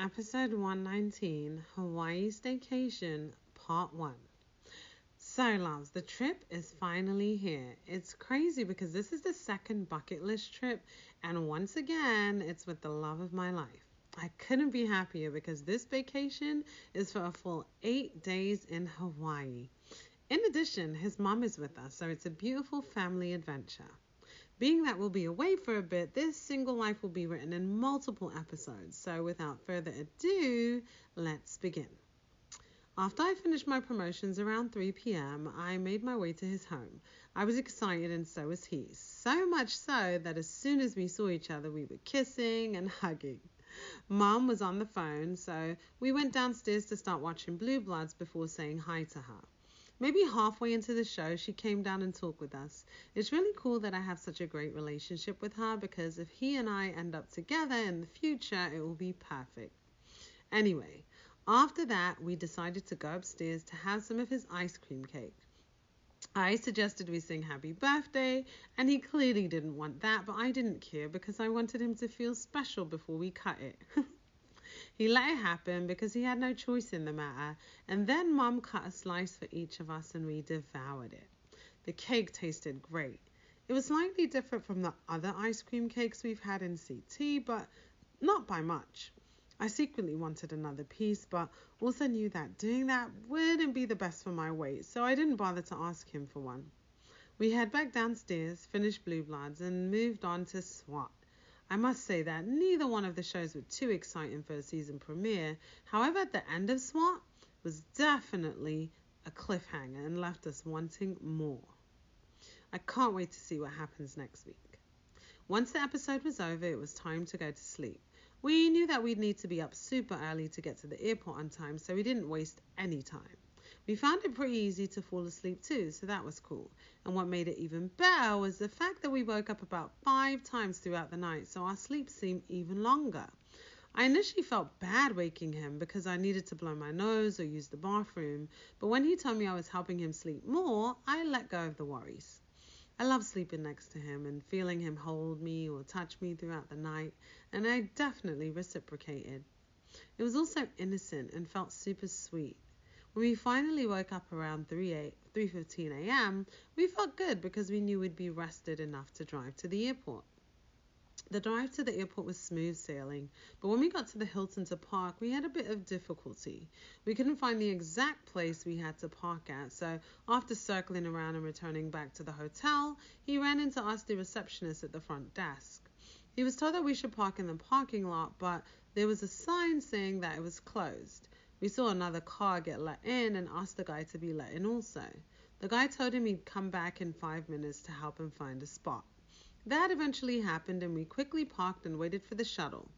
Episode 119 Hawaii Staycation Part 1. So, loves, the trip is finally here. It's crazy because this is the second bucket list trip, and once again, it's with the love of my life. I couldn't be happier because this vacation is for a full eight days in Hawaii. In addition, his mom is with us, so it's a beautiful family adventure. Being that we'll be away for a bit, this single life will be written in multiple episodes. So without further ado, let's begin. After I finished my promotions around 3 p.m., I made my way to his home. I was excited and so was he. So much so that as soon as we saw each other, we were kissing and hugging. Mom was on the phone, so we went downstairs to start watching Blue Bloods before saying hi to her. Maybe halfway into the show, she came down and talked with us. It's really cool that I have such a great relationship with her because if he and I end up together in the future, it will be perfect. Anyway, after that, we decided to go upstairs to have some of his ice cream cake. I suggested we sing happy birthday, and he clearly didn't want that, but I didn't care because I wanted him to feel special before we cut it. He let it happen because he had no choice in the matter, and then Mom cut a slice for each of us and we devoured it. The cake tasted great. It was slightly different from the other ice cream cakes we've had in CT, but not by much. I secretly wanted another piece, but also knew that doing that wouldn't be the best for my weight, so I didn't bother to ask him for one. We head back downstairs, finished Blue Bloods, and moved on to SWAT. I must say that neither one of the shows were too exciting for a season premiere. However, the end of SWAT was definitely a cliffhanger and left us wanting more. I can't wait to see what happens next week. Once the episode was over, it was time to go to sleep. We knew that we'd need to be up super early to get to the airport on time, so we didn't waste any time. We found it pretty easy to fall asleep too, so that was cool. And what made it even better was the fact that we woke up about five times throughout the night, so our sleep seemed even longer. I initially felt bad waking him because I needed to blow my nose or use the bathroom, but when he told me I was helping him sleep more, I let go of the worries. I love sleeping next to him and feeling him hold me or touch me throughout the night, and I definitely reciprocated. It was also innocent and felt super sweet. When we finally woke up around 3 3:15 a.m., we felt good because we knew we'd be rested enough to drive to the airport. The drive to the airport was smooth sailing, but when we got to the Hilton to park, we had a bit of difficulty. We couldn't find the exact place we had to park at, so after circling around and returning back to the hotel, he ran into us, the receptionist at the front desk. He was told that we should park in the parking lot, but there was a sign saying that it was closed. We saw another car get let in and asked the guy to be let in also. The guy told him he'd come back in five minutes to help him find a spot. That eventually happened and we quickly parked and waited for the shuttle.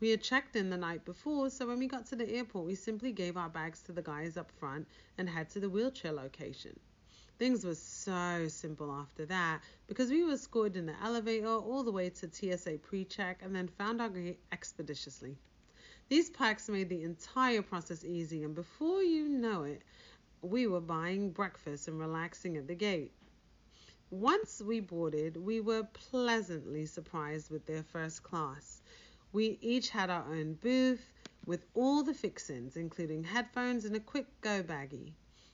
We had checked in the night before, so when we got to the airport, we simply gave our bags to the guys up front and head to the wheelchair location. Things were so simple after that because we were escorted in the elevator all the way to TSA pre check and then found our gate expeditiously. These packs made the entire process easy, and before you know it, we were buying breakfast and relaxing at the gate. Once we boarded, we were pleasantly surprised with their first class. We each had our own booth with all the fixings, including headphones and a quick go baggie.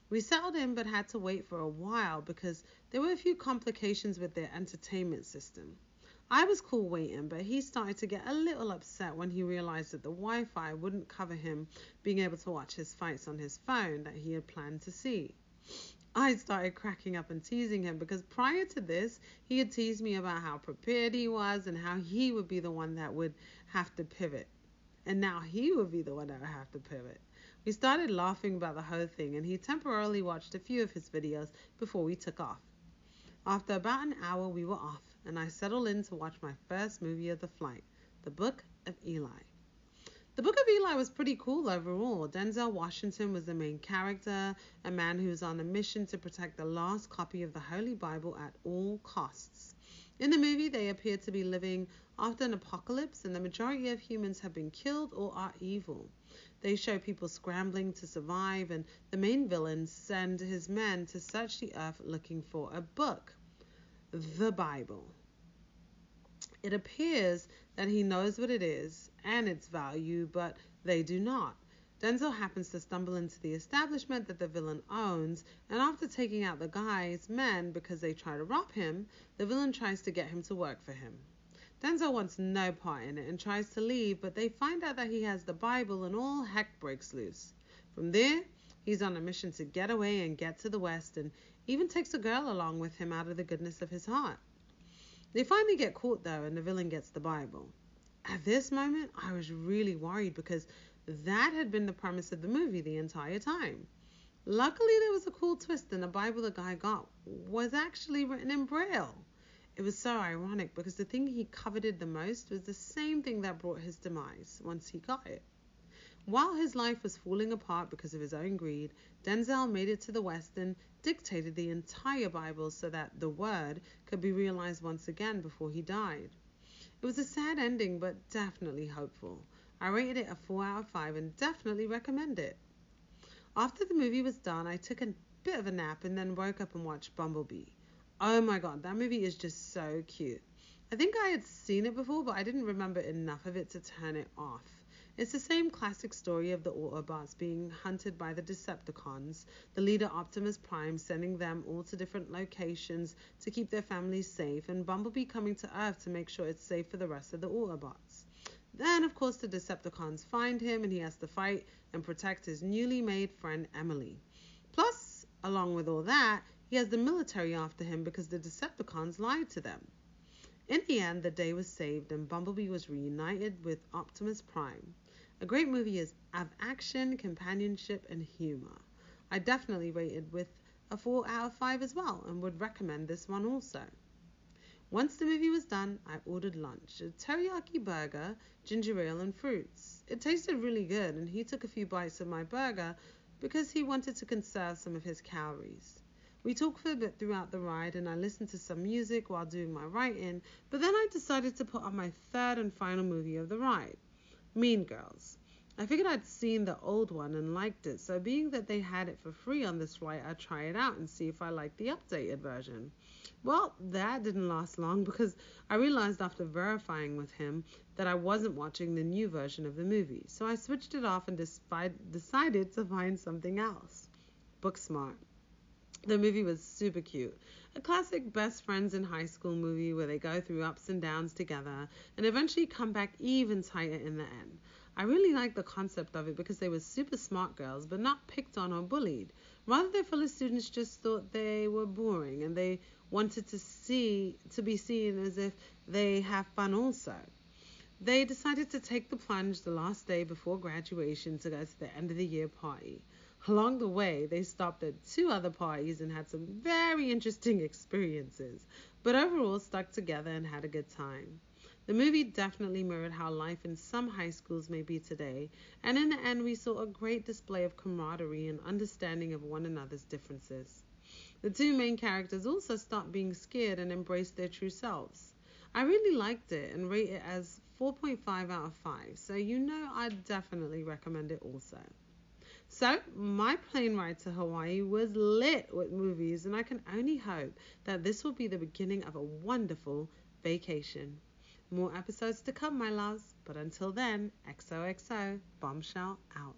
We settled in but had to wait for a while because there were a few complications with their entertainment system. I was cool waiting, but he started to get a little upset when he realized that the Wi Fi wouldn't cover him being able to watch his fights on his phone that he had planned to see. I started cracking up and teasing him because prior to this, he had teased me about how prepared he was and how he would be the one that would have to pivot. And now he would be the one that would have to pivot. We started laughing about the whole thing, and he temporarily watched a few of his videos before we took off. After about an hour, we were off and I settled in to watch my first movie of the flight, The Book of Eli. The Book of Eli was pretty cool overall. Denzel Washington was the main character, a man who was on a mission to protect the last copy of the Holy Bible at all costs. In the movie, they appear to be living after an apocalypse, and the majority of humans have been killed or are evil. They show people scrambling to survive, and the main villain sends his men to search the earth looking for a book the Bible. It appears that he knows what it is and its value, but they do not. Denzel happens to stumble into the establishment that the villain owns, and after taking out the guy's men because they try to rob him, the villain tries to get him to work for him. Denzel wants no part in it and tries to leave, but they find out that he has the Bible and all heck breaks loose. From there, he's on a mission to get away and get to the West and even takes a girl along with him out of the goodness of his heart. They finally get caught though, and the villain gets the Bible. At this moment, I was really worried because that had been the premise of the movie the entire time. Luckily, there was a cool twist, and the Bible the guy got was actually written in Braille. It was so ironic because the thing he coveted the most was the same thing that brought his demise once he got it. While his life was falling apart because of his own greed, Denzel made it to the West and dictated the entire Bible so that the Word could be realized once again before he died. It was a sad ending, but definitely hopeful. I rated it a 4 out of 5 and definitely recommend it. After the movie was done, I took a bit of a nap and then woke up and watched Bumblebee. Oh my god, that movie is just so cute. I think I had seen it before, but I didn't remember enough of it to turn it off. It's the same classic story of the Autobots being hunted by the Decepticons, the leader Optimus Prime sending them all to different locations to keep their families safe, and Bumblebee coming to Earth to make sure it's safe for the rest of the Autobots. Then, of course, the Decepticons find him and he has to fight and protect his newly made friend Emily. Plus, along with all that, he has the military after him because the Decepticons lied to them. In the end, the day was saved and Bumblebee was reunited with Optimus Prime. A great movie is of action, companionship, and humor. I definitely rated with a 4 out of 5 as well and would recommend this one also. Once the movie was done, I ordered lunch a teriyaki burger, ginger ale, and fruits. It tasted really good, and he took a few bites of my burger because he wanted to conserve some of his calories. We talked for a bit throughout the ride, and I listened to some music while doing my writing, but then I decided to put on my third and final movie of the ride. Mean Girls. I figured I'd seen the old one and liked it, so being that they had it for free on this flight, I'd try it out and see if I liked the updated version. Well, that didn't last long because I realized after verifying with him that I wasn't watching the new version of the movie, so I switched it off and decided to find something else. Booksmart. The movie was super cute. A classic best friends in high school movie where they go through ups and downs together and eventually come back even tighter in the end. I really liked the concept of it because they were super smart girls but not picked on or bullied. Rather, their fellow students just thought they were boring and they wanted to see to be seen as if they have fun also. They decided to take the plunge the last day before graduation to go to the end of the year party. Along the way, they stopped at two other parties and had some very interesting experiences, but overall stuck together and had a good time. The movie definitely mirrored how life in some high schools may be today, and in the end, we saw a great display of camaraderie and understanding of one another's differences. The two main characters also stopped being scared and embraced their true selves. I really liked it and rate it as 4.5 out of 5, so you know I'd definitely recommend it also. So, my plane ride to Hawaii was lit with movies, and I can only hope that this will be the beginning of a wonderful vacation. More episodes to come, my loves, but until then, XOXO, Bombshell out.